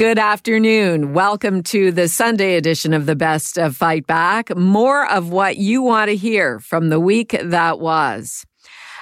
Good afternoon. Welcome to the Sunday edition of the Best of Fight Back. More of what you want to hear from the week that was.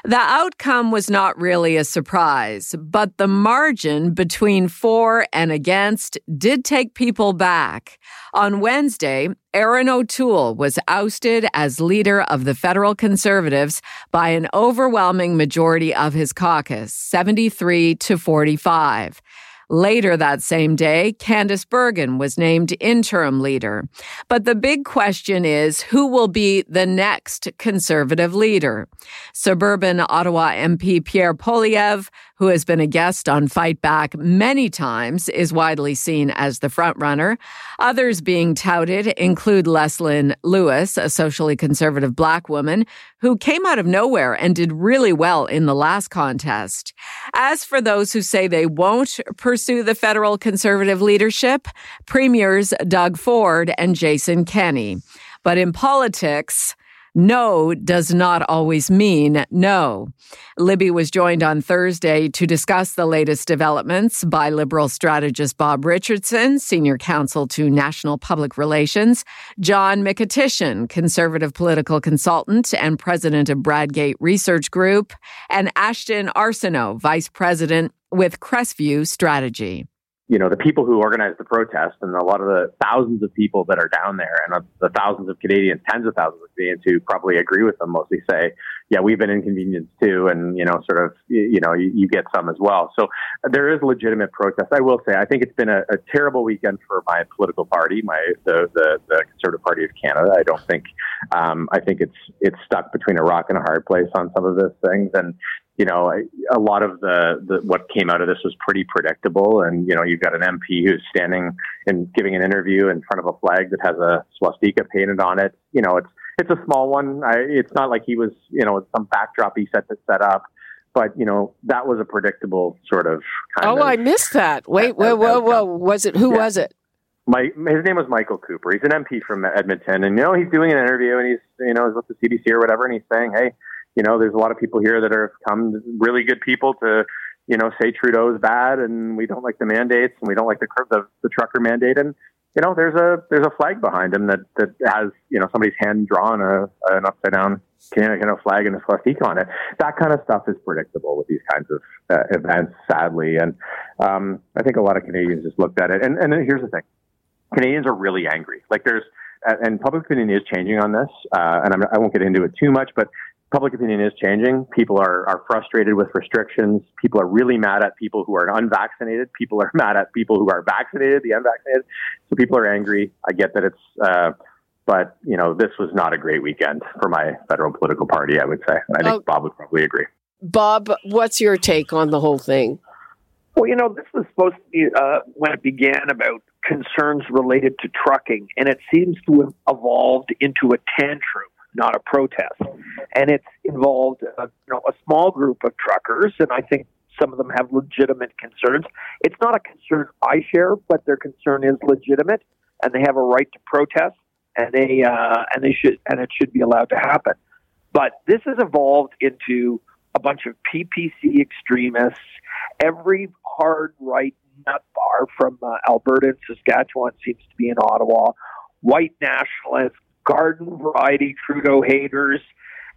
The outcome was not really a surprise, but the margin between for and against did take people back. On Wednesday, Erin O'Toole was ousted as leader of the federal conservatives by an overwhelming majority of his caucus, 73 to 45. Later that same day, Candice Bergen was named interim leader. But the big question is who will be the next conservative leader? Suburban Ottawa MP Pierre Poilievre, who has been a guest on Fight Back many times, is widely seen as the frontrunner. Others being touted include Leslyn Lewis, a socially conservative black woman who came out of nowhere and did really well in the last contest. As for those who say they won't pursue the federal conservative leadership, premiers Doug Ford and Jason Kenney. But in politics, no does not always mean no. Libby was joined on Thursday to discuss the latest developments by Liberal strategist Bob Richardson, senior counsel to National Public Relations, John Mykytyshyn, conservative political consultant and president of Bradgate Research Group, and Ashton Arsenault, vice president with Crestview Strategy you know, the people who organized the protest and a lot of the thousands of people that are down there and the thousands of Canadians, tens of thousands of Canadians who probably agree with them mostly say, yeah, we've been inconvenienced too. And, you know, sort of, you know, you, you get some as well. So there is legitimate protest. I will say, I think it's been a, a terrible weekend for my political party, my, the, the, the Conservative Party of Canada. I don't think, um, I think it's, it's stuck between a rock and a hard place on some of those things. And, you know, a lot of the, the what came out of this was pretty predictable. And you know, you've got an MP who's standing and giving an interview in front of a flag that has a swastika painted on it. You know, it's it's a small one. I, it's not like he was, you know, some backdrop he set to set up. But you know that was a predictable sort of. oh, of, I missed that. Wait, whoa, whoa, whoa! Was it who yeah. was it? My his name was Michael Cooper. He's an MP from Edmonton, and you know he's doing an interview, and he's you know he's with the CBC or whatever, and he's saying, "Hey, you know, there's a lot of people here that are come really good people to, you know, say Trudeau is bad and we don't like the mandates and we don't like the the, the trucker mandate and you know, there's a there's a flag behind him that that has you know somebody's hand drawn a an upside down Canada flag and a swastika on it. That kind of stuff is predictable with these kinds of uh, events, sadly, and um, I think a lot of Canadians just looked at it. And and here's the thing, Canadians are really angry. Like there's and public opinion is changing on this, uh, and I'm, I will not get into it too much, but public opinion is changing. People are, are frustrated with restrictions. People are really mad at people who are unvaccinated. People are mad at people who are vaccinated, the unvaccinated. So people are angry. I get that it's, uh, but you know, this was not a great weekend for my federal political party. I would say, and I think oh, Bob would probably agree. Bob, what's your take on the whole thing? Well, you know, this was supposed to be uh, when it began about concerns related to trucking, and it seems to have evolved into a tantrum not a protest. And it's involved, uh, you know, a small group of truckers, and I think some of them have legitimate concerns. It's not a concern I share, but their concern is legitimate, and they have a right to protest, and they uh, and they should and it should be allowed to happen. But this has evolved into a bunch of PPC extremists. Every hard right nut bar from uh, Alberta and Saskatchewan seems to be in Ottawa. White nationalists, garden variety Trudeau haters,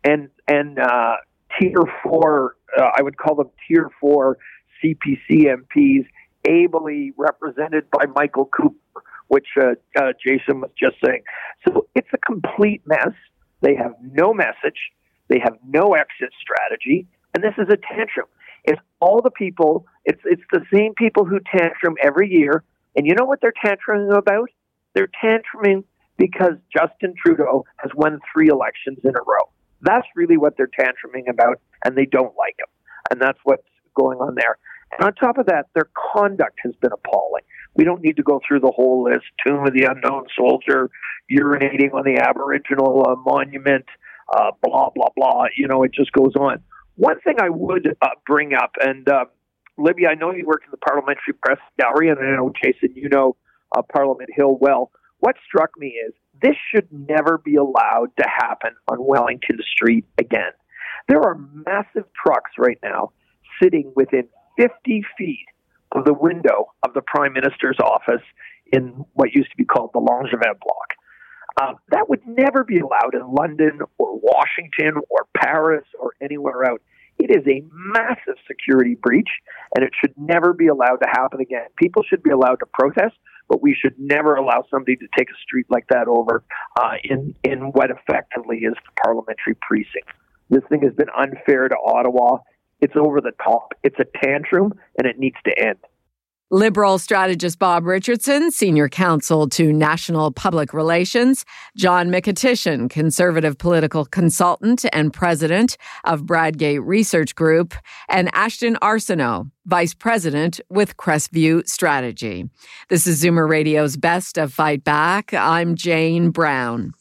and and uh, tier four, uh, I would call them tier four CPC MPs, ably represented by Michael Cooper, which uh, uh, Jason was just saying. So it's a complete mess. They have no message. They have no exit strategy, and this is a tantrum. It's all the people. It's it's the same people who tantrum every year. And you know what they're tantruming about? They're tantruming because Justin Trudeau has won three elections in a row. That's really what they're tantruming about, and they don't like him. And that's what's going on there. And on top of that, their conduct has been appalling. We don't need to go through the whole list. Tomb of the Unknown Soldier, urinating on the Aboriginal uh, monument, uh, blah blah blah. You know, it just goes on. One thing I would uh, bring up, and uh, Libby, I know you work in the Parliamentary Press Gallery, and I know Jason, you know uh, Parliament Hill well. What struck me is this should never be allowed to happen on Wellington Street again. There are massive trucks right now sitting within 50 feet of the window of the Prime Minister's office in what used to be called the Langevin block. Uh, that would never be allowed in London or Washington or Paris or anywhere else. It is a massive security breach, and it should never be allowed to happen again. People should be allowed to protest, but we should never allow somebody to take a street like that over uh, in in what effectively is the parliamentary precinct. This thing has been unfair to Ottawa. It's over the top. It's a tantrum, and it needs to end. Liberal strategist Bob Richardson, senior counsel to National Public Relations, John Mykytyshyn, conservative political consultant and president of Bradgate Research Group, and Ashton Arsenault, vice president with Crestview Strategy. This is Zoomer Radio's Best of Fight Back. I'm Jane Brown.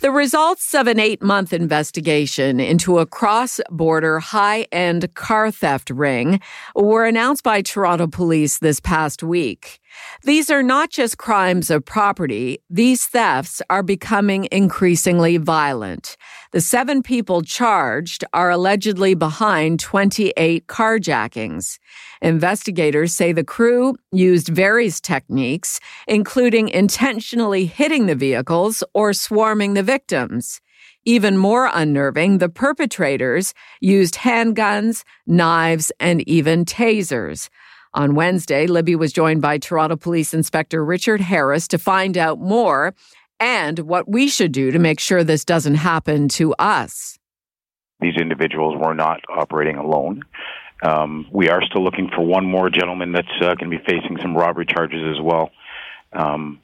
The results of an eight month investigation into a cross border high end car theft ring were announced by Toronto police this past week. These are not just crimes of property, these thefts are becoming increasingly violent. The seven people charged are allegedly behind 28 carjackings. Investigators say the crew used various techniques, including intentionally hitting the vehicles or swarming the victims. Even more unnerving, the perpetrators used handguns, knives, and even tasers. On Wednesday, Libby was joined by Toronto Police Inspector Richard Harris to find out more and what we should do to make sure this doesn't happen to us. These individuals were not operating alone. Um, we are still looking for one more gentleman that's uh, going to be facing some robbery charges as well. Um,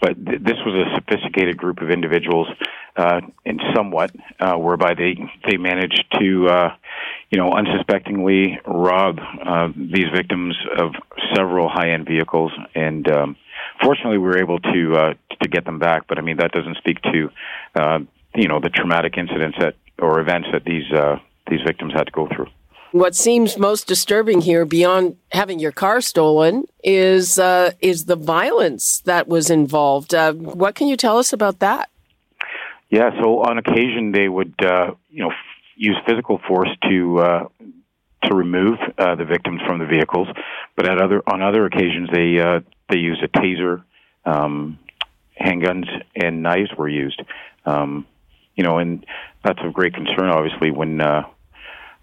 but th- this was a sophisticated group of individuals, uh, and somewhat uh, whereby they they managed to, uh, you know, unsuspectingly rob uh, these victims of several high end vehicles, and um, fortunately, we were able to uh, to get them back. But I mean, that doesn't speak to, uh, you know, the traumatic incidents that or events that these uh, these victims had to go through. What seems most disturbing here, beyond having your car stolen, is uh, is the violence that was involved. Uh, what can you tell us about that? Yeah, so on occasion they would, uh, you know, f- use physical force to uh, to remove uh, the victims from the vehicles, but at other on other occasions they uh, they used a taser, um, handguns, and knives were used. Um, you know, and that's of great concern, obviously, when uh,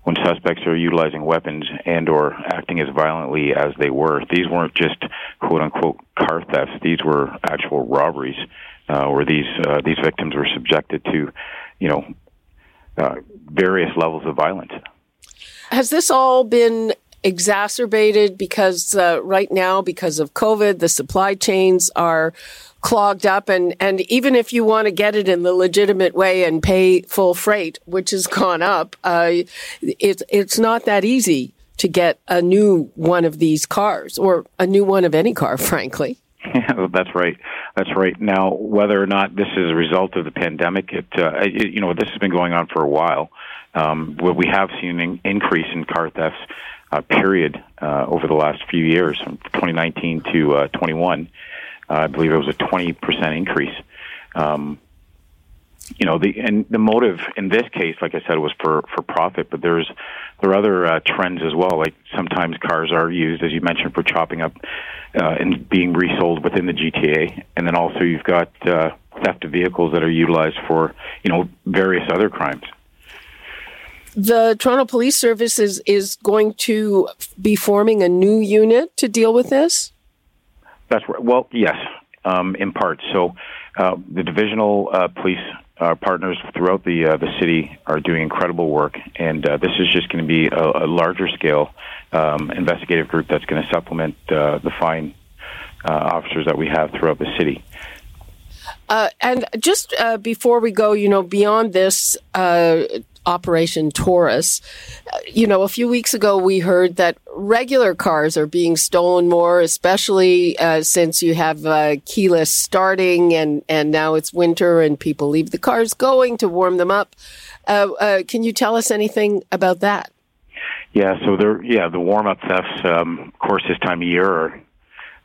when suspects are utilizing weapons and or acting as violently as they were. These weren't just quote unquote car thefts. These were actual robberies, uh, where these uh, these victims were subjected to, you know, uh, various levels of violence. Has this all been exacerbated because uh, right now, because of COVID, the supply chains are clogged up, and and even if you want to get it in the legitimate way and pay full freight, which has gone up, uh, it's it's not that easy to get a new one of these cars or a new one of any car, frankly. Yeah, that's right. That's right. Now, whether or not this is a result of the pandemic, it, uh, it you know this has been going on for a while. Um, we have seen an increase in car thefts, uh, period, uh, over the last few years, from 2019 to uh, 21. Uh, I believe it was a 20% increase. Um, you know the and the motive in this case, like I said, was for for profit. But there's there are other uh, trends as well. Like sometimes cars are used, as you mentioned, for chopping up uh, and being resold within the GTA, and then also you've got theft of vehicles that are utilized for you know various other crimes. The Toronto Police Service is, is going to be forming a new unit to deal with this. That's right. Well, yes, um, in part. So uh, the divisional uh, police uh, partners throughout the uh, the city are doing incredible work, and uh, this is just going to be a, a larger scale um, investigative group that's going to supplement uh, the fine uh, officers that we have throughout the city. Uh, and just uh, before we go, you know, beyond this, uh, Operation Taurus. You know, a few weeks ago we heard that regular cars are being stolen more, especially uh, since you have uh, keyless starting and, and now it's winter and people leave the cars going to warm them up. Uh, uh, can you tell us anything about that? Yeah, so there, yeah, the warm up thefts, um, of course, this time of year are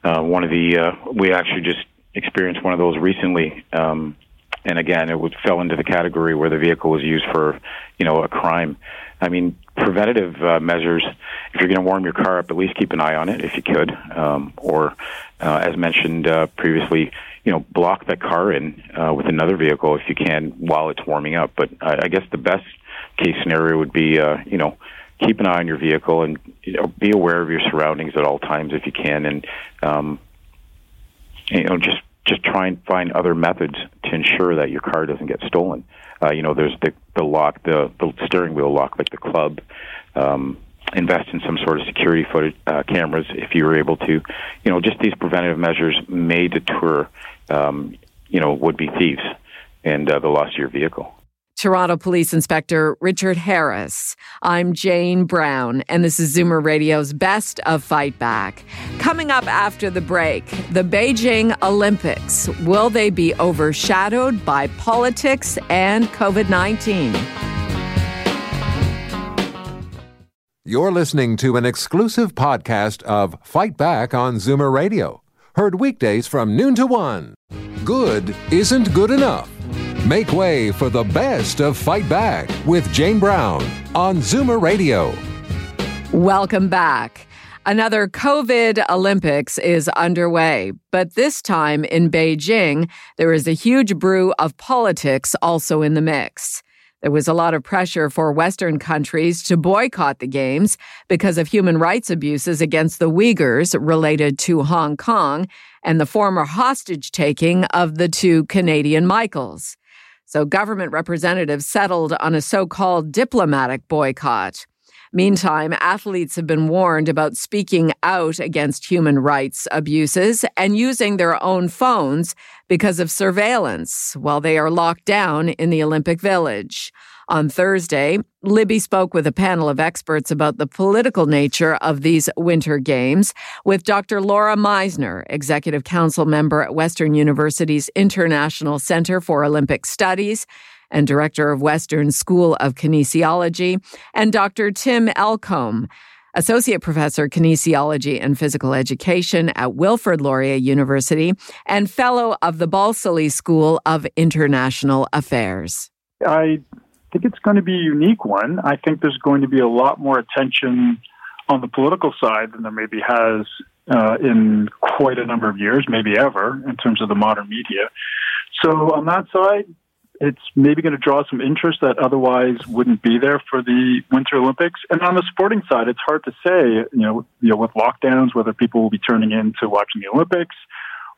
uh, one of the. Uh, we actually just experienced one of those recently, um, and again, it would fell into the category where the vehicle was used for, you know, a crime. I mean, preventative uh, measures. If you're going to warm your car up, at least keep an eye on it if you could, um, or uh, as mentioned uh, previously, you know, block that car in uh, with another vehicle if you can while it's warming up. But I, I guess the best case scenario would be, uh, you know, keep an eye on your vehicle and you know, be aware of your surroundings at all times if you can, and um, you know, just just try and find other methods to ensure that your car doesn't get stolen. Uh, you know, there's the the lock, the the steering wheel lock, like the club. Um, invest in some sort of security footage uh, cameras if you were able to. You know, just these preventative measures may deter, um, you know, would-be thieves and uh, the loss of your vehicle. Toronto Police Inspector Richard Harris. I'm Jane Brown, and this is Zoomer Radio's Best of Fight Back. Coming up after the break, the Beijing Olympics. Will they be overshadowed by politics and COVID 19? You're listening to an exclusive podcast of Fight Back on Zoomer Radio, heard weekdays from noon to one. Good isn't good enough. Make way for the best of Fight Back with Jane Brown on Zoomer Radio. Welcome back. Another COVID Olympics is underway, but this time in Beijing, there is a huge brew of politics also in the mix. There was a lot of pressure for Western countries to boycott the Games because of human rights abuses against the Uyghurs related to Hong Kong and the former hostage taking of the two Canadian Michaels. So government representatives settled on a so-called diplomatic boycott. Meantime, athletes have been warned about speaking out against human rights abuses and using their own phones because of surveillance while they are locked down in the Olympic Village. On Thursday, Libby spoke with a panel of experts about the political nature of these winter games with Dr. Laura Misener, executive council member at Western University's International Center for Olympic Studies and director of Western School of Kinesiology, and Dr. Tim Elcombe, Associate Professor Kinesiology and Physical Education at Wilfrid Laurier University and Fellow of the Balsillie School of International Affairs. I think it's going to be a unique one. I think there's going to be a lot more attention on the political side than there maybe has uh, in quite a number of years, maybe ever, in terms of the modern media. So on that side, it's maybe going to draw some interest that otherwise wouldn't be there for the Winter Olympics. And on the sporting side, it's hard to say, you know, you know, with lockdowns, whether people will be turning in to watching the Olympics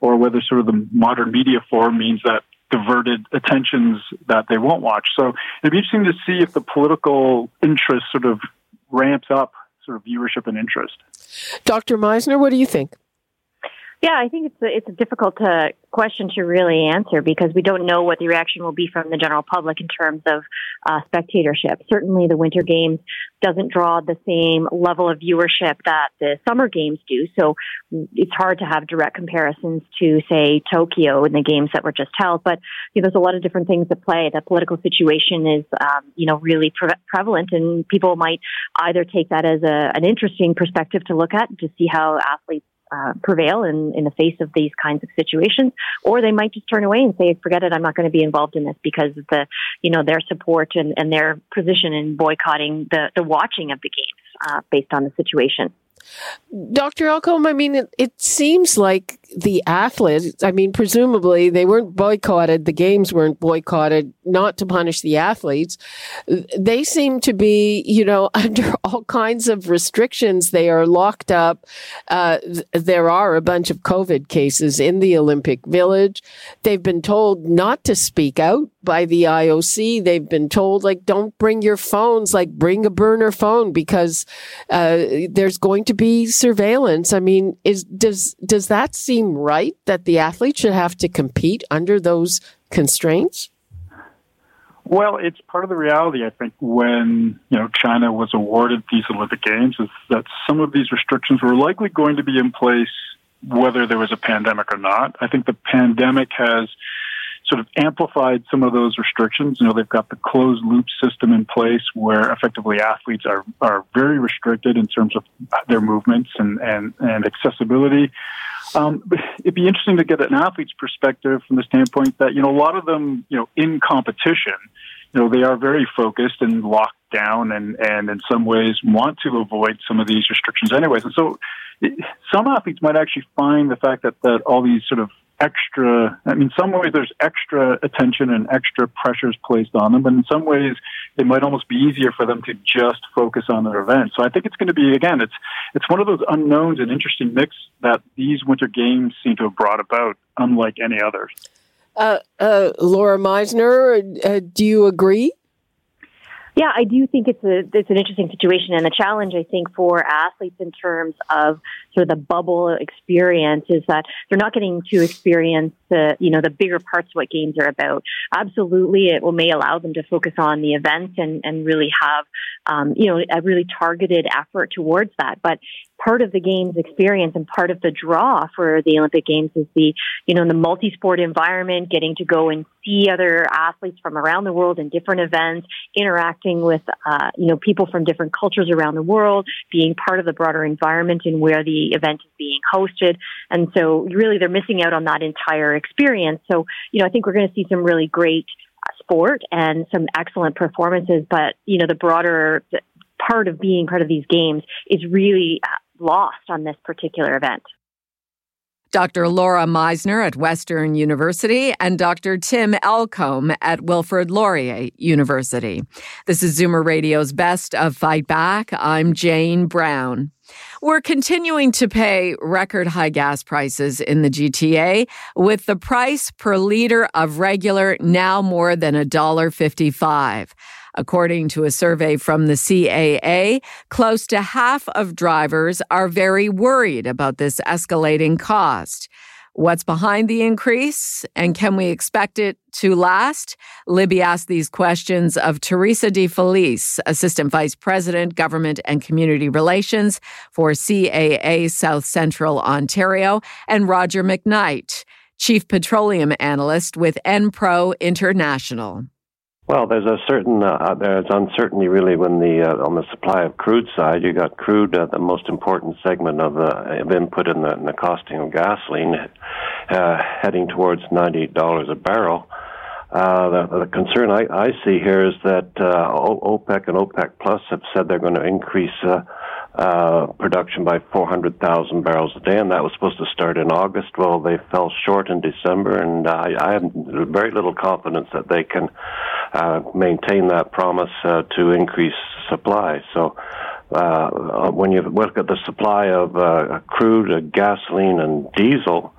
or whether sort of the modern media form means that diverted attentions that they won't watch. So it'd be interesting to see if the political interest sort of ramps up sort of viewership and interest. Dr. Misener, what do you think? Yeah, I think it's a, it's a difficult uh, question to really answer because we don't know what the reaction will be from the general public in terms of uh, spectatorship. Certainly, the Winter Games doesn't draw the same level of viewership that the Summer Games do. So it's hard to have direct comparisons to, say, Tokyo and the games that were just held. But you know, there's a lot of different things at play. The political situation is, um, you know, really pre- prevalent, and people might either take that as a, an interesting perspective to look at to see how athletes uh, prevail in, in the face of these kinds of situations, or they might just turn away and say, "Forget it, I'm not going to be involved in this," because of the, you know, their support and, and their position in boycotting the the watching of the games uh, based on the situation. Dr. Elcombe, I mean, it, it, seems like the athletes, I mean, presumably they weren't boycotted, the games weren't boycotted, not to punish the athletes. They seem to be, you know, under all kinds of restrictions. They are locked up. Uh, there are a bunch of COVID cases in the Olympic Village. They've been told not to speak out by the IOC. They've been told, like, don't bring your phones, like, bring a burner phone because uh, there's going to be surveillance. I mean, is does does that seem right that the athlete should have to compete under those constraints? Well, it's part of the reality, I think, when, you know, China was awarded these Olympic Games is that some of these restrictions were likely going to be in place whether there was a pandemic or not. I think the pandemic has sort of amplified some of those restrictions. You know, they've got the closed loop system in place where effectively athletes are, are very restricted in terms of their movements and, and, and accessibility. Um, it'd be interesting to get an athlete's perspective from the standpoint that, you know, a lot of them, you know, in competition, you know, they are very focused and locked down and, and in some ways want to avoid some of these restrictions anyways. And so some athletes might actually find the fact that, that all these sort of extra, I mean, some ways there's extra attention and extra pressures placed on them, but in some ways it might almost be easier for them to just focus on their event. So I think it's going to be, again, it's, it's one of those unknowns and interesting mix that these winter games seem to have brought about, unlike any others. Uh, uh, Laura Misener, uh, do you agree? Yeah, I do think it's a it's an interesting situation, and the challenge I think for athletes in terms of sort of the bubble experience is that they're not getting to experience the you know the bigger parts of what games are about. Absolutely, it will may allow them to focus on the event and and really have um, you know a really targeted effort towards that. But part of the games experience and part of the draw for the Olympic Games is the, you know, the multi-sport environment, getting to go and see other athletes from around the world in different events, interacting with, uh, you know, people from different cultures around the world, being part of the broader environment in where the event is being hosted. And so really they're missing out on that entire experience. So, you know, I think we're going to see some really great sport and some excellent performances, but, you know, the broader part of being part of these games is really uh, lost on this particular event. Dr. Laura Misener at Western University and Dr. Tim Elcombe at Wilfrid Laurier University. This is Zoomer Radio's Best of Fight Back. I'm Jane Brown. We're continuing to pay record high gas prices in the GTA, with the price per liter of regular now more than $1.55. According to a survey from the CAA, close to half of drivers are very worried about this escalating cost. What's behind the increase and can we expect it to last? Libby asked these questions of Teresa Di Felice, Assistant Vice President, Government and Community Relations for CAA South Central Ontario, and Roger McKnight, Chief Petroleum Analyst with Enpro International. Well, there's a certain uh, uh, there's uncertainty really when the uh, on the supply of crude side. You got crude, uh, the most important segment of, uh, of input in the, in the costing of gasoline, uh, heading towards ninety dollars a barrel. Uh, the, the concern I, I see here is that uh, OPEC and OPEC Plus have said they're going to increase uh, uh, production by 400,000 barrels a day, and that was supposed to start in August. Well, they fell short in December, and uh, I have very little confidence that they can uh, maintain that promise uh, to increase supply. So, uh, when you look at the supply of uh, crude, uh, gasoline, and diesel,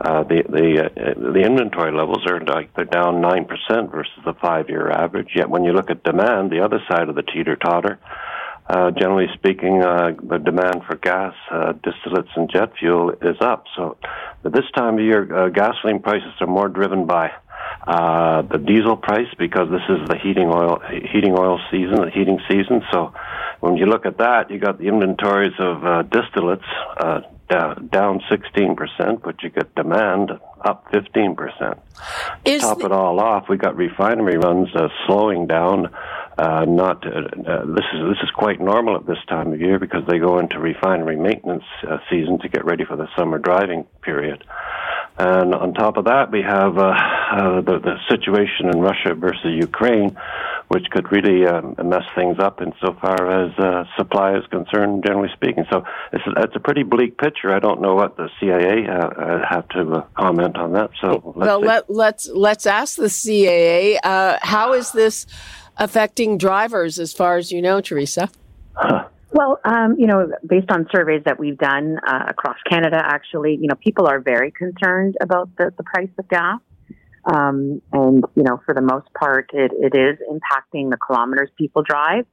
uh, the the uh, the inventory levels are like they're down nine percent versus the five year average. Yet when you look at demand, the other side of the teeter totter, uh, generally speaking, uh, the demand for gas, uh, distillates, and jet fuel is up. So, at this time of year, uh, gasoline prices are more driven by uh, the diesel price because this is the heating oil heating oil season, the heating season. So, when you look at that, you got the inventories of uh, distillates uh, down 16%, but you get demand up 15%. Is Top the- it all off, we got refinery runs uh, slowing down uh, not uh, uh, this is this is quite normal at this time of year because they go into refinery maintenance uh, season to get ready for the summer driving period. And on top of that, we have uh, uh, the, the situation in Russia versus Ukraine, which could really uh, mess things up insofar as uh, supply is concerned, generally speaking. So it's, it's a pretty bleak picture. I don't know what the CAA uh, uh, have to uh, comment on that. So let's well, let, let's let's ask the CAA Uh, how is this? Affecting drivers, as far as you know, Teresa? Well, um, you know, based on surveys that we've done uh, across Canada, actually, you know, people are very concerned about the, the price of gas. Um, and, you know, for the most part, it, it is impacting the kilometers people drive.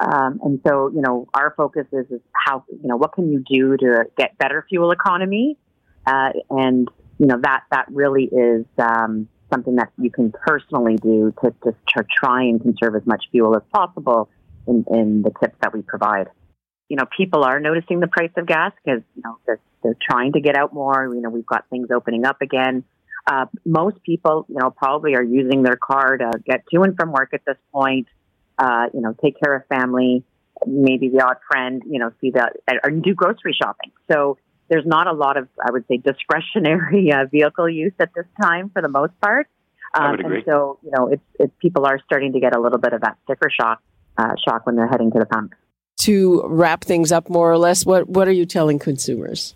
Um, and so, you know, our focus is, is how, you know, what can you do to get better fuel economy? Uh, and, you know, that, that really is, um, something that you can personally do to, to, to try and conserve as much fuel as possible in, in the tips that we provide. You know, people are noticing the price of gas because, you know, they're, they're trying to get out more. You know, we've got things opening up again. Uh, most people, you know, probably are using their car to get to and from work at this point. Uh, you know, take care of family, maybe the odd friend, you know, see that or do grocery shopping. So there's not a lot of, I would say, discretionary uh, vehicle use at this time for the most part. Um, I would agree. And so, you know, it's, it's people are starting to get a little bit of that sticker shock, uh, shock when they're heading to the pump. To wrap things up more or less, what, what are you telling consumers?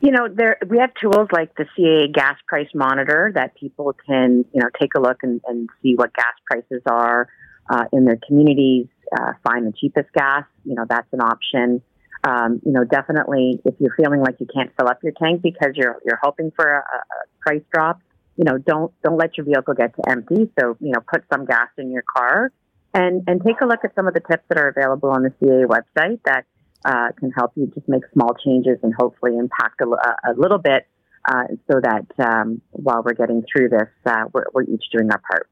You know, there we have tools like the CAA gas price monitor that people can, you know, take a look and, and see what gas prices are uh, in their communities, uh, find the cheapest gas. You know, that's an option. Um, you know, definitely if you're feeling like you can't fill up your tank because you're you're hoping for a, a price drop, you know, don't don't let your vehicle get to empty. So, you know, put some gas in your car and and take a look at some of the tips that are available on the CA website that uh, can help you just make small changes and hopefully impact a, a little bit uh, so that um, while we're getting through this, uh, we're, we're each doing our part.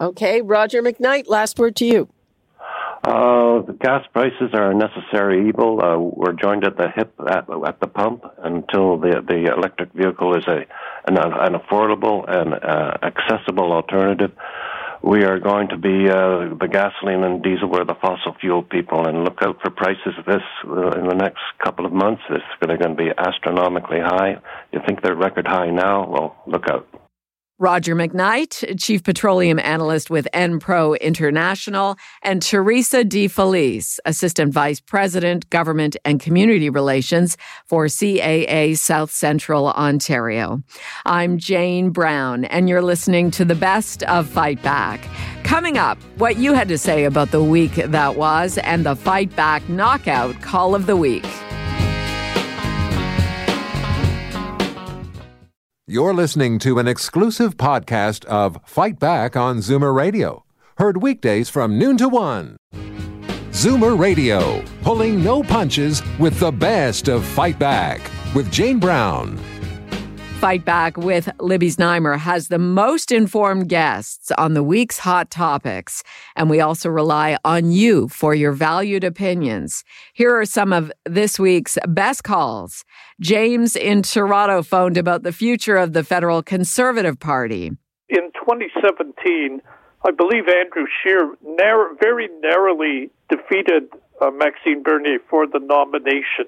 Okay, Roger McKnight, last word to you. Uh, the gas prices are a necessary evil. Uh, we're joined at the hip at, at the pump until the the electric vehicle is a an, an affordable and uh, accessible alternative. We are going to be uh, the gasoline and diesel. We're the fossil fuel people, and look out for prices this uh, in the next couple of months. It's going to be astronomically high. You think they're record high now? Well, look out. Roger McKnight, Chief Petroleum Analyst with Enpro International, and Teresa Di Felice, Assistant Vice President, Government and Community Relations for CAA South Central Ontario. I'm Jane Brown, and you're listening to the best of Fight Back. Coming up, what you had to say about the week that was and the Fight Back Knockout Call of the Week. You're listening to an exclusive podcast of Fight Back on Zoomer Radio. Heard weekdays from noon to one. Zoomer Radio, pulling no punches with the best of Fight Back with Jane Brown. Fight Back with Libby Znaimer has the most informed guests on the week's hot topics, and we also rely on you for your valued opinions. Here are some of this week's best calls. James in Toronto phoned about the future of the federal Conservative Party. In 2017, I believe Andrew Scheer narrow, very narrowly defeated uh, Maxime Bernier for the nomination.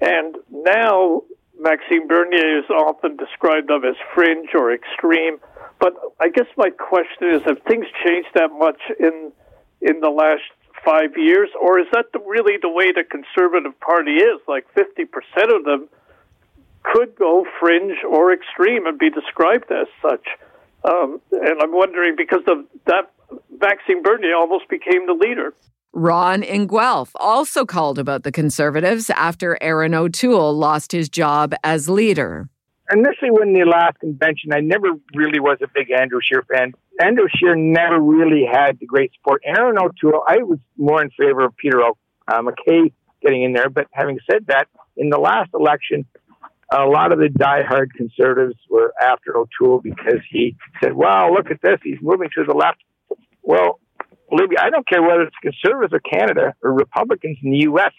And now Maxime Bernier is often described of as fringe or extreme. But I guess my question is: Have things changed that much in in the last five years, or is that the, really the way the Conservative Party is? Like fifty percent of them could go fringe or extreme and be described as such. Um, and I'm wondering because of that, Maxime Bernier almost became the leader. Ron in Guelph also called about the Conservatives after Erin O'Toole lost his job as leader. Initially, when the last convention, I never really was a big Andrew Scheer fan. Andrew Scheer never really had the great support. Erin O'Toole, I was more in favor of Peter o, uh, MacKay getting in there. But having said that, in the last election, a lot of the diehard conservatives were after O'Toole because he said, "Wow, look at this! He's moving to the left." Well, Libby, I don't care whether it's conservatives or Canada or Republicans in the U.S.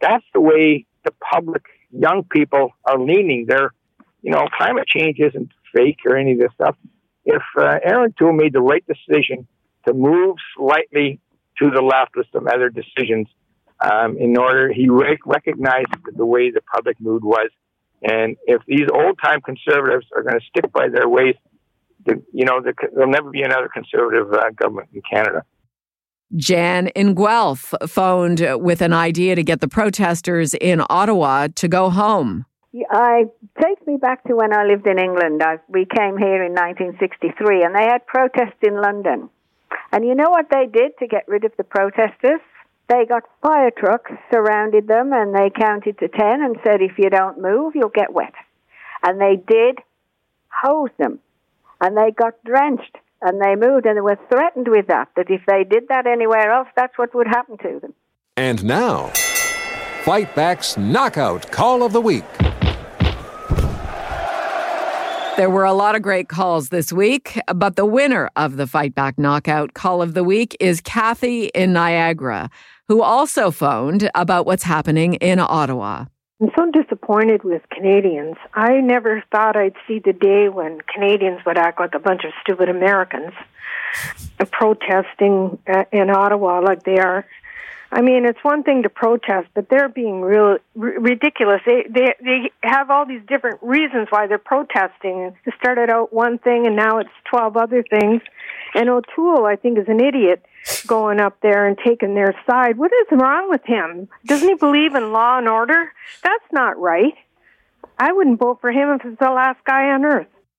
That's the way the public, young people are leaning. They're, you know, climate change isn't fake or any of this stuff. If uh, Erin O'Toole made the right decision to move slightly to the left with some other decisions, um, in order he rec- recognized the way the public mood was, and if these old time conservatives are going to stick by their ways, the, you know, the, there'll never be another conservative uh, government in Canada. Jan in Guelph phoned with an idea to get the protesters in Ottawa to go home. I takes me back to when I lived in England. I, we came here in 1963, and they had protests in London. And you know what they did to get rid of the protesters? They got fire trucks, surrounded them, and they counted to ten and said, "If you don't move, you'll get wet." And they did hose them, and they got drenched and they moved and they were threatened with that, that if they did that anywhere else, that's what would happen to them. And now, Fight Back's Knockout Call of the Week. There were a lot of great calls this week, but the winner of the Fight Back Knockout Call of the Week is Kathy in Niagara, who also phoned about what's happening in Ottawa. I'm so disappointed with Canadians. I never thought I'd see the day when Canadians would act like a bunch of stupid Americans protesting uh, in Ottawa like they are. I mean, it's one thing to protest, but they're being real r- ridiculous. They, they they have all these different reasons why they're protesting. It started out one thing, and now it's twelve other things. And O'Toole, I think, is an idiot going up there and taking their side. What is wrong with him? Doesn't he believe in law and order? That's not right. I wouldn't vote for him if it's the last guy on earth.